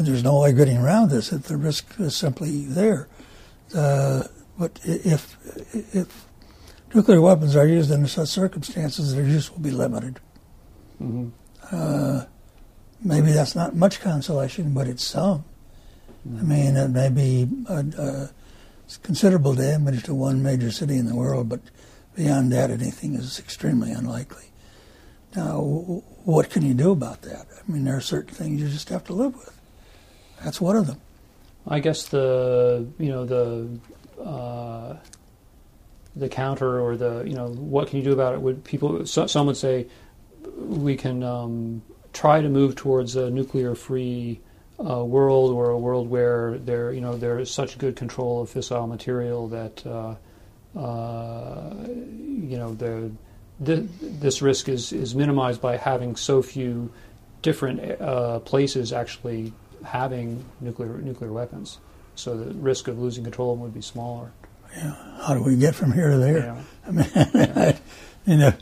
and there's no way getting around this, the risk is simply there. Uh, but if, if nuclear weapons are used in such circumstances, their use will be limited. Mm-hmm. Uh, maybe that's not much consolation, but it's some. Mm-hmm. I mean, it may be a, a considerable damage to one major city in the world, but beyond that, anything is extremely unlikely. Now, what can you do about that? I mean, there are certain things you just have to live with. That's one of them. I guess the you know the uh, the counter or the you know what can you do about it? Would people so, some would say we can um, try to move towards a nuclear-free uh, world or a world where there you know there is such good control of fissile material that uh, uh you know the this risk is, is minimized by having so few different uh, places actually having nuclear nuclear weapons. So the risk of losing control of them would be smaller. Yeah. How do we get from here to there? Yeah. I mean, yeah. you know,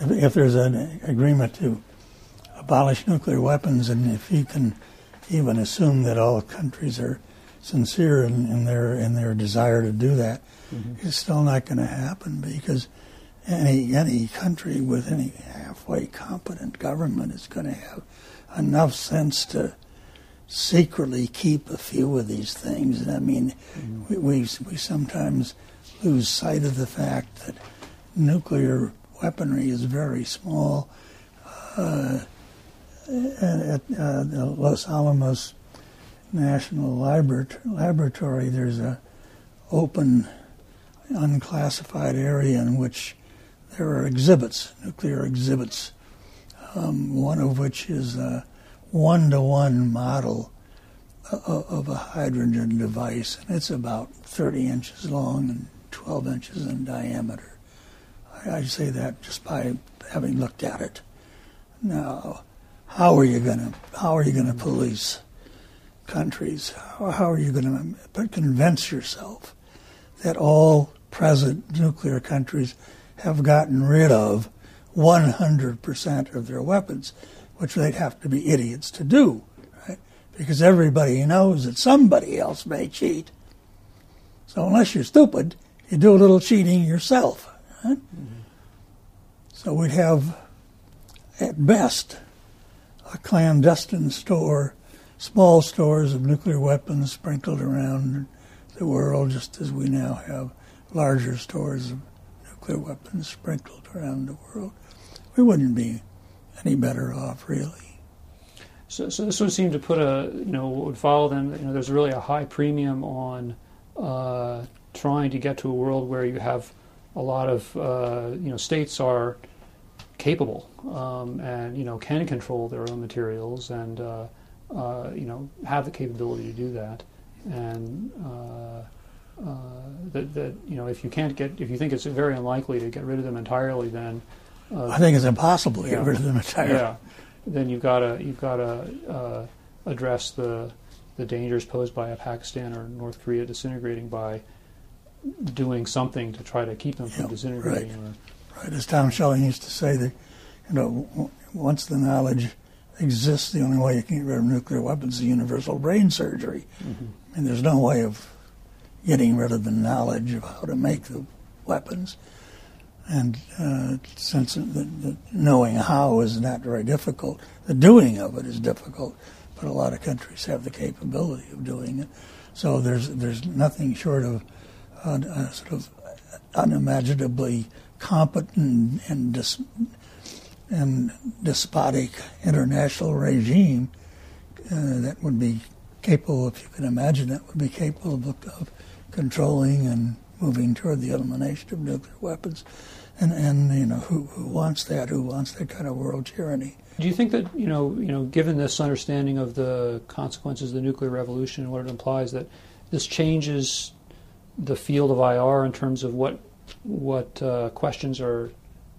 if, if there's an agreement to abolish nuclear weapons, and if you can even assume that all countries are sincere in, in their in their desire to do that, mm-hmm. it's still not going to happen because any any country with any halfway competent government is going to have enough sense to secretly keep a few of these things. And I mean, mm-hmm. we, we, we sometimes lose sight of the fact that nuclear weaponry is very small. Uh, at uh, the Los Alamos National Laboratory, there's a open, unclassified area in which there are exhibits, nuclear exhibits, um, one of which is a one to one model of a hydrogen device, and it's about 30 inches long and 12 inches in diameter. I, say that just by having looked at it. Now, how are you going to how are you going to police countries? How, are you going to convince yourself that all present nuclear countries have gotten rid of 100% of their weapons, which they'd have to be idiots to do, right? Because everybody knows that somebody else may cheat. So unless you're stupid, you do a little cheating yourself. Right? Mm-hmm. So we'd have, at best, a clandestine store, small stores of nuclear weapons sprinkled around the world, just as we now have larger stores of nuclear weapons sprinkled around the world, we wouldn't be any better off, really. So, so this would seem to put a, you know, would follow then, you know, there's really a high premium on uh, trying to get to a world where you have a lot of, uh, you know, states are capable um, and, you know, can control their own materials and, uh, uh you know, have the capability to do that. And uh, uh, that, that, you know, if you can't get, if you think it's very unlikely to get rid of them entirely, then. I think it's impossible to yeah, get rid of them entirely. Yeah then you've got to you've got to uh, address the the dangers posed by a Pakistan or North Korea disintegrating by doing something to try to keep them from yep, disintegrating. Right. Or, right. As Tom Schelling used to say, that you know, once the knowledge exists, the only way you can get rid of nuclear weapons is universal brain surgery. Mm-hmm. And there's no way of getting rid of the knowledge of how to make the weapons. And uh, since the, the knowing how is not very difficult, the doing of it is difficult. But a lot of countries have the capability of doing it. So there's there's nothing short of a, a sort of unimaginably competent and dis, and despotic international regime uh, that would be capable, if you can imagine that, would be capable of, of controlling and moving toward the elimination of nuclear weapons. And, and you know, who, who wants that? Who wants that kind of world tyranny? Do you think that you know, you know, given this understanding of the consequences of the nuclear revolution and what it implies, that this changes the field of IR in terms of what what uh, questions are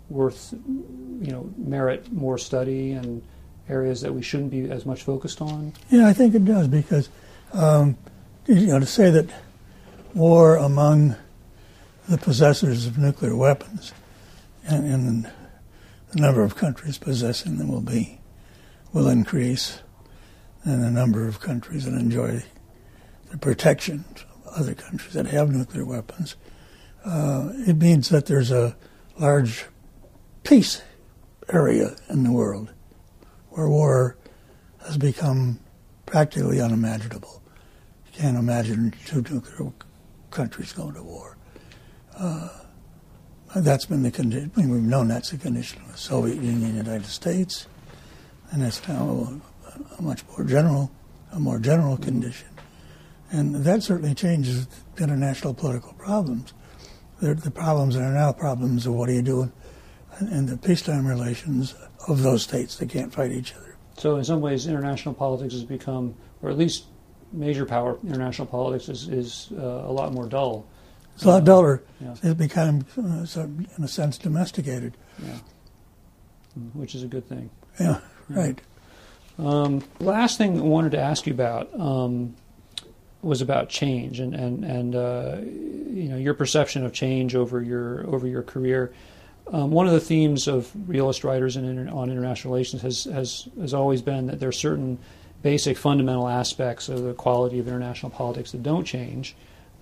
worth, you know, merit more study and areas that we shouldn't be as much focused on? Yeah, I think it does because um, you know to say that war among the possessors of nuclear weapons and, and the number of countries possessing them will be will increase, and the number of countries that enjoy the protection of other countries that have nuclear weapons. Uh, it means that there's a large peace area in the world where war has become practically unimaginable. You can't imagine two nuclear countries going to war. Uh, that's been the condition. I mean, we've known that's the condition of the Soviet Union and the United States, and that's now a, a much more general, a more general condition. And that certainly changes international political problems. They're the problems that are now problems of what are you doing in the peacetime relations of those states that can't fight each other. So, in some ways, international politics has become, or at least major power international politics is, is uh, a lot more dull it's a lot duller. Yeah. It's become, uh, in a sense, domesticated. Yeah. Which is a good thing. Yeah, right. Um, last thing I wanted to ask you about um, was about change and and and uh, you know your perception of change over your over your career. Um, one of the themes of realist writers in, on international relations has, has has always been that there are certain basic fundamental aspects of the quality of international politics that don't change,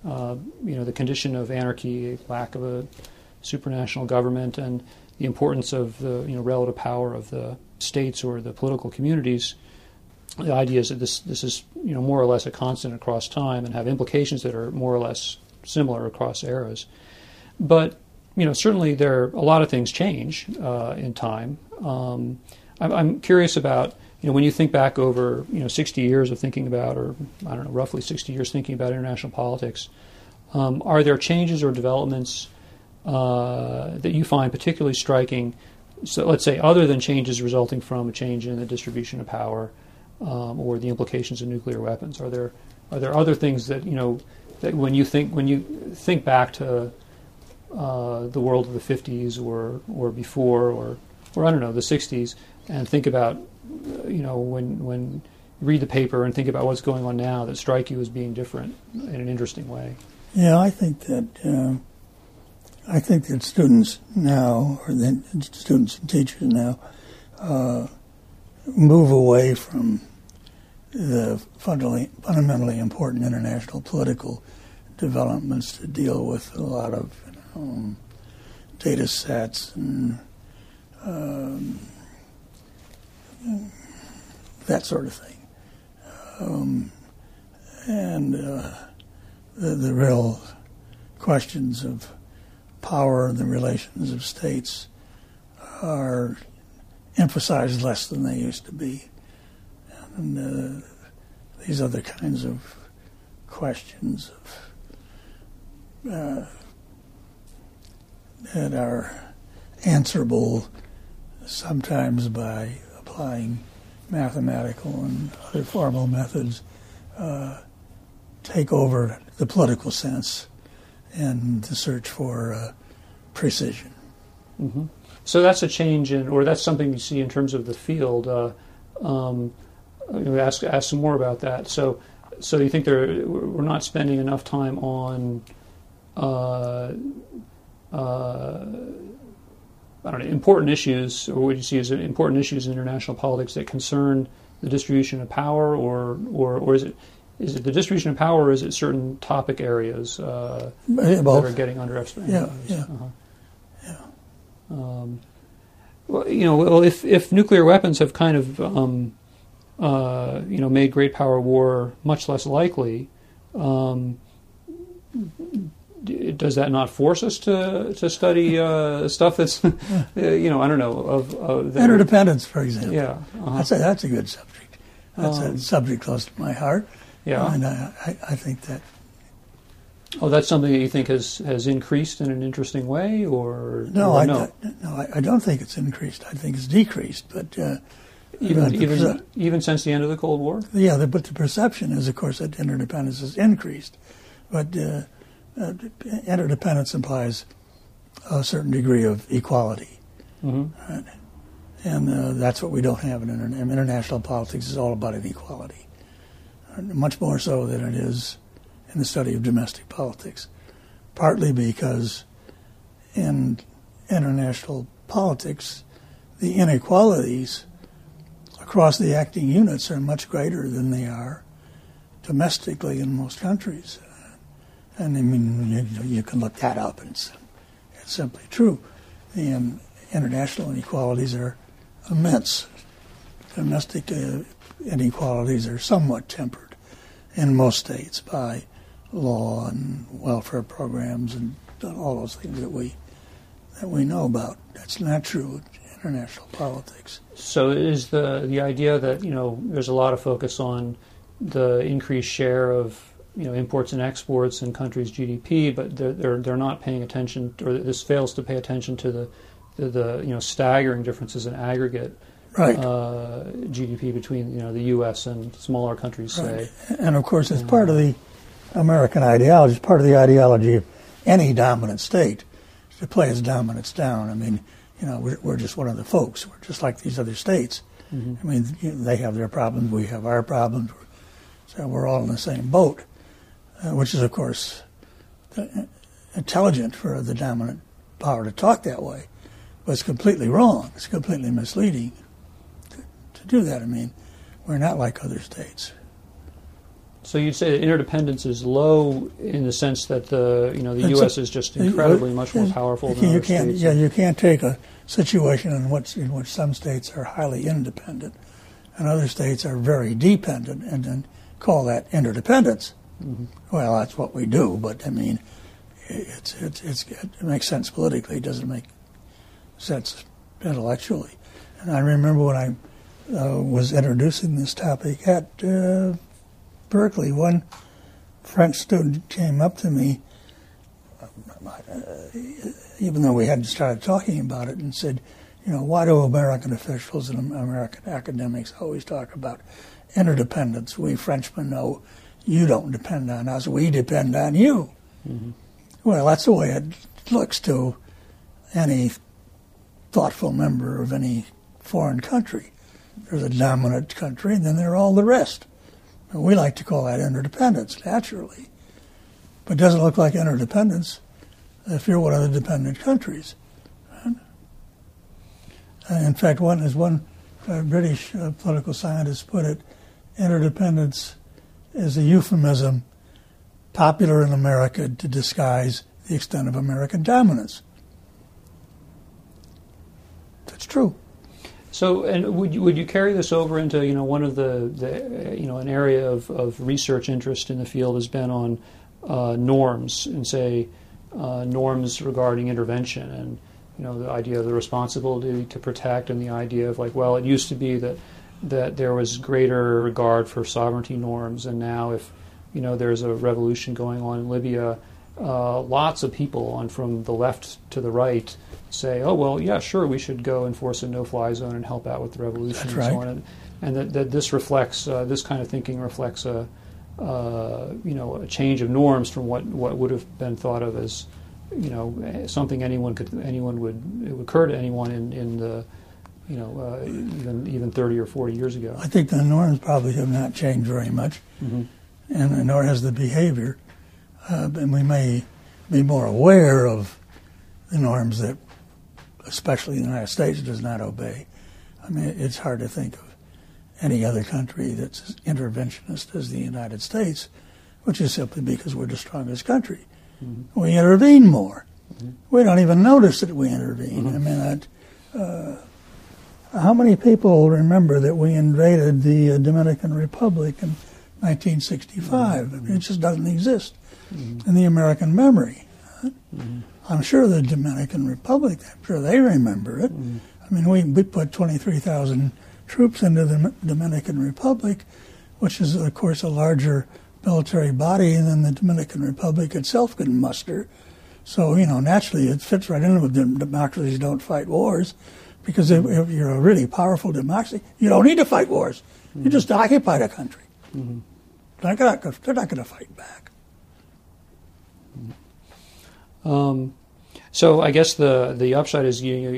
uh, you know, the condition of anarchy, lack of a supranational government, and the importance of the you know relative power of the states or the political communities. The idea is that this this is you know more or less a constant across time and have implications that are more or less similar across eras. But you know certainly there are a lot of things change uh, in time. Um, I'm, I'm curious about you know, when you think back over, you know, 60 years of thinking about, or I don't know, roughly 60 years thinking about international politics, um, are there changes or developments uh, that you find particularly striking? So let's say, other than changes resulting from a change in the distribution of power um, or the implications of nuclear weapons, are there are there other things that you know that when you think when you think back to uh, the world of the 50s or or before or or I don't know the 60s and think about you know, when when read the paper and think about what's going on now that strike you as being different in an interesting way? Yeah, I think that uh, I think that students now, or the students and teachers now, uh, move away from the fundamentally, fundamentally important international political developments to deal with a lot of you know, data sets and um, that sort of thing. Um, and uh, the, the, real questions of power and the relations of states are emphasized less than they used to be. And uh, these the kinds of questions of, uh, that are answerable sometimes by applying mathematical and other formal methods uh, take over the political sense and the search for uh, precision. Mm-hmm. So that's a change in, or that's something you see in terms of the field. Uh, um, ask ask some more about that. So, so you think we're not spending enough time on, uh, uh, I don't know, important issues, or what you see as important issues in international politics that concern the distribution of power, or or or is it is it the distribution of power, or is it certain topic areas uh, that are getting under Yeah, yeah. Uh-huh. Um, well, you know, well, if if nuclear weapons have kind of um, uh, you know made great power war much less likely, um, does that not force us to to study uh, stuff that's uh, you know I don't know of, of interdependence, for example. Yeah, uh-huh. that's a that's a good subject. That's a um, subject close to my heart. Yeah, and I, I, I think that Oh, that's something that you think has, has increased in an interesting way, or no? Or I, no, no, I, I, don't think it's increased. I think it's decreased. But uh, even even perce- even since the end of the Cold War, yeah. The, but the perception is, of course, that interdependence has increased. But uh, uh, interdependence implies a certain degree of equality, mm-hmm. right? and uh, that's what we don't have in international politics. Is all about inequality, much more so than it is in the study of domestic politics, partly because in international politics, the inequalities across the acting units are much greater than they are domestically in most countries. And I mean, you, you can look that up, and it's, it's simply true. The um, international inequalities are immense. Domestic uh, inequalities are somewhat tempered in most states by law and welfare programs and all those things that we that we know about. That's not true in international politics. So is the the idea that you know there's a lot of focus on the increased share of you know imports and exports and countries' GDP, but they're they're, they're not paying attention, or this fails to pay attention to the the, the you know staggering differences in aggregate right. uh, GDP between you know the U.S. and smaller countries, right. say. And of course, it's part of the American ideology, it's part of the ideology of any dominant state to play its dominance down. I mean, you know, we're, we're just one of the folks. We're just like these other states. Mm-hmm. I mean, you know, they have their problems, we have our problems. So we're all in the same boat, uh, which is, of course, intelligent for the dominant power to talk that way. But it's completely wrong. It's completely misleading to, to do that. I mean, we're not like other states. So you'd say that interdependence is low in the sense that the you know the it's U.S. A, is just incredibly much more powerful than you can't states. yeah you can't take a situation in which in which some states are highly independent and other states are very dependent and then call that interdependence. Mm-hmm. Well, that's what we do, but I mean, it's, it's, it's, it makes sense politically. It doesn't make sense intellectually. And I remember when I uh, was introducing this topic at uh, Berkeley, one French student came up to me, uh, even though we hadn't started talking about it, and said, you know, why do American officials and American academics always talk about interdependence? We Frenchmen know you don't depend on us, we depend on you. Mm-hmm. Well, that's the way it looks to any thoughtful member of any foreign country. There's a dominant country, and then there are all the rest. And we like to call that interdependence, naturally. But it doesn't look like interdependence if you're one of the dependent countries. And in fact, one as one uh, British uh, political scientist put it, interdependence is a euphemism popular in America to disguise the extent of American dominance. That's true. So, and would you, would you carry this over into you know one of the, the you know an area of, of research interest in the field has been on uh, norms and say uh, norms regarding intervention and you know the idea of the responsibility to protect and the idea of like well it used to be that that there was greater regard for sovereignty norms, and now if you know there's a revolution going on in Libya, uh, lots of people on from the left to the right say, "Oh well, yeah, sure, we should go enforce a no-fly zone and help out with the revolution That's and right. so on." And, and that, that this reflects uh, this kind of thinking reflects a uh, you know a change of norms from what, what would have been thought of as you know something anyone could anyone would it would occur to anyone in, in the you know uh, even even 30 or 40 years ago. I think the norms probably have not changed very much, hmm and nor has the behavior. Uh, and we may be more aware of the norms that, especially the United States, does not obey. I mean, it's hard to think of any other country that's as interventionist as the United States, which is simply because we're the strongest country. Mm-hmm. We intervene more. We don't even notice that we intervene. Mhm. I mean, that, uh, how many people remember that we invaded the uh, Dominican Republic in 1965? I mean, it just doesn't exist in the American memory. Mhm. I'm sure the Dominican Republic, I'm sure they remember it. Mhm. I mean, we, we put 23,000 troops into the Dominican Republic, which is, of course, a larger military body than the Dominican Republic itself could muster. So, you know, naturally it fits right in with dem- democracies don't fight wars, because if, if you're a really powerful democracy, you don't need to fight wars. You just occupy the country. Mhm. They're not gonna- they're not going to fight back. Um, so I guess the the upside is you you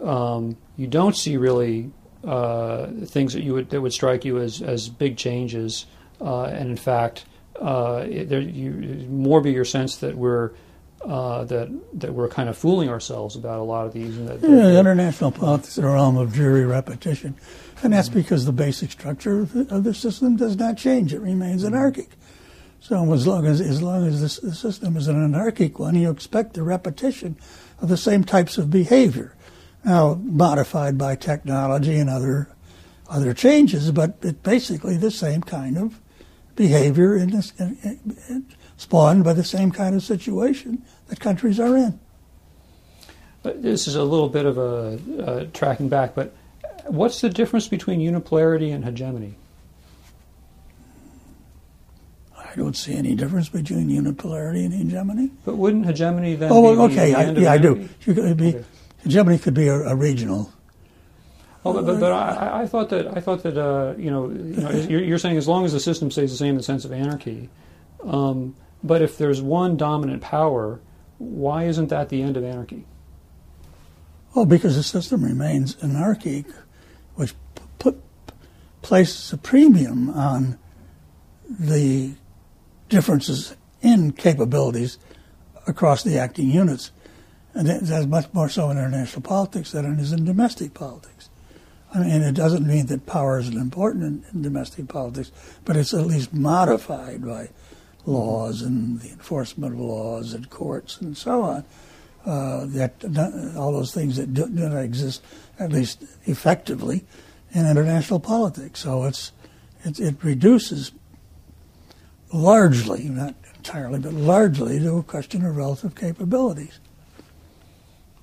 you, um, you don't see really uh, things that you would that would strike you as as big changes, uh, and in fact, uh, it, there you more be your sense that we're uh, that that we're kind of fooling ourselves about a lot of these. And that, that- Yeah, international politics is a realm of dreary repetition, and that's because the basic structure of the, of the system does not change; it remains anarchic. So, as long as as long as this, the system is an anarchic one, you expect the repetition of the same types of behavior, now modified by technology and other other changes, but it's basically the same kind of behavior in this, in, in- spawned by the same kind of situation that countries are in. But this is a little bit of a uh, tracking back, but what's the difference between unipolarity and hegemony? I don't see any difference between unipolarity and hegemony. But wouldn't hegemony then? Oh, be okay, the I, yeah, I do. You could be, Okay. Hegemony could be a, a regional. Oh, but, but, but I, I thought that I thought that uh, you know you know you're, you're saying as long as the system stays the same in the sense of anarchy, um, but if there's one dominant power, why isn't that the end of anarchy? Well, because the system remains anarchic, which put, places a premium on the differences in capabilities across the acting units. And that's much more so in international politics than it is in domestic politics. I mean, it doesn't mean that power isn't important in, in domestic politics, but it's at least modified by laws and the enforcement of laws and courts and so on. Uh, that all those things that do, do not exist, at least effectively, in international politics. So it's it, it reduces largely, not entirely, but largely, to a question of relative capabilities.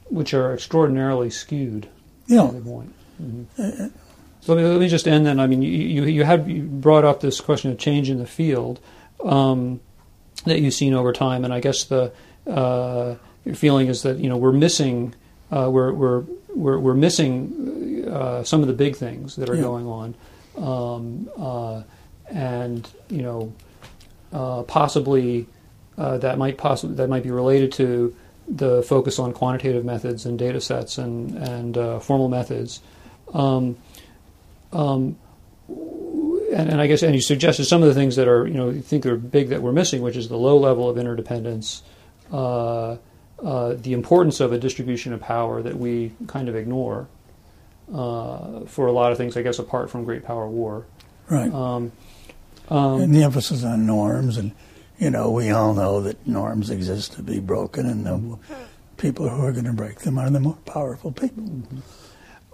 Which are extraordinarily skewed. Yeah. at the know, point. Mhm. So let me, let me just end then. I mean, you, you, you had brought up this question of change in the field um, that you've seen over time, and I guess the uh, feeling is that you know we're missing uh, we're, we're we're we're missing uh, some of the big things that are Yeah. going on, um, uh, and you know uh, possibly uh, that might possibly that might be related to the focus on quantitative methods and data sets and and uh, formal methods. Um, um, and, and I guess, and you suggested some of the things that are, you know, you think are big that we're missing, which is the low level of interdependence, uh, uh, the importance of a distribution of power that we kind of ignore uh, for a lot of things, I guess, apart from great power war. right? Um, um, and the emphasis on norms, and you know, we all know that norms exist to be broken, and the people who are going to break them are the more powerful people.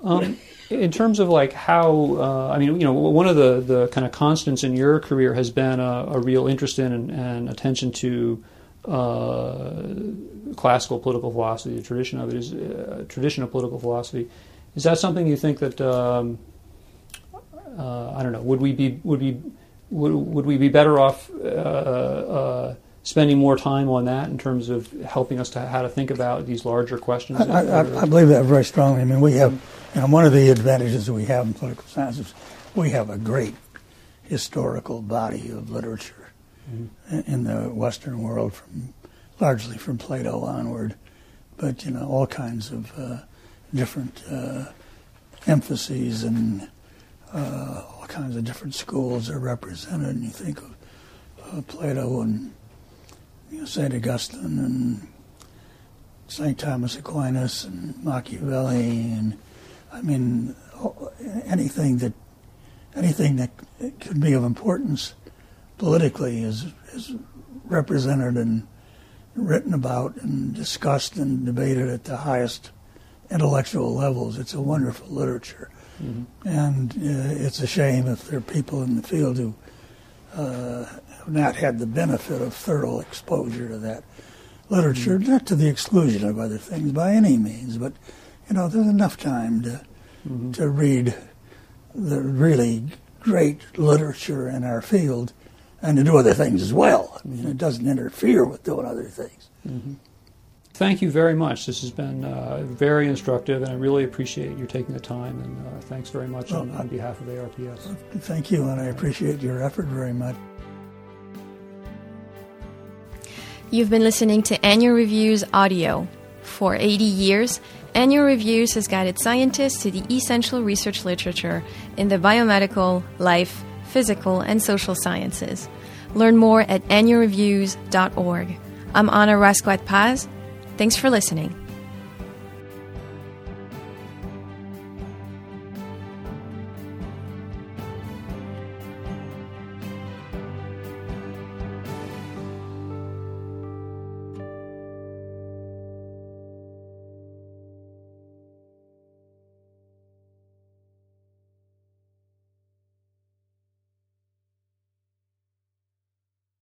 Um, in terms of like how, uh, I mean, you know, one of the, the kind of constants in your career has been a, a real interest in and, and attention to uh, classical political philosophy, the tradition of it is uh, tradition of political philosophy. Is that something you think that um, uh, I don't know. Would we be would be would, would we be better off uh, uh, spending more time on that in terms of helping us to how to think about these larger questions? I, I, I believe that very strongly. I mean, we have, you know, one of the advantages that we have in political science is we have a great historical body of literature mm-hmm. in the Western world, from largely from Plato onward, but you know, all kinds of uh, different uh, emphases and uh, all kinds of different schools are represented. And you think of uh, Plato and St. Augustine and St. Thomas Aquinas and Machiavelli and I mean anything that anything that could be of importance politically is is represented and written about and discussed and debated at the highest intellectual levels. It's a wonderful literature. Mm-hmm. And uh, it's a shame if there are people in the field who uh, not had the benefit of thorough exposure to that literature, mm-hmm. not to the exclusion of other things by any means, but you know, there's enough time to mm-hmm. to read the really great literature in our field and to do other things as well. I mean, it doesn't interfere with doing other things. Mm-hmm. Thank you very much. This has been uh, very instructive, and I really appreciate you taking the time. And uh, thanks very much well, on, on, behalf of ARPS. Thank you, and I appreciate your effort very much. You've been listening to Annual Reviews Audio. For 80 years, Annual Reviews has guided scientists to the essential research literature in the biomedical, life, physical, and social sciences. Learn more at annualreviews.org. I'm Anna Rascouët-Paz. Thanks for listening.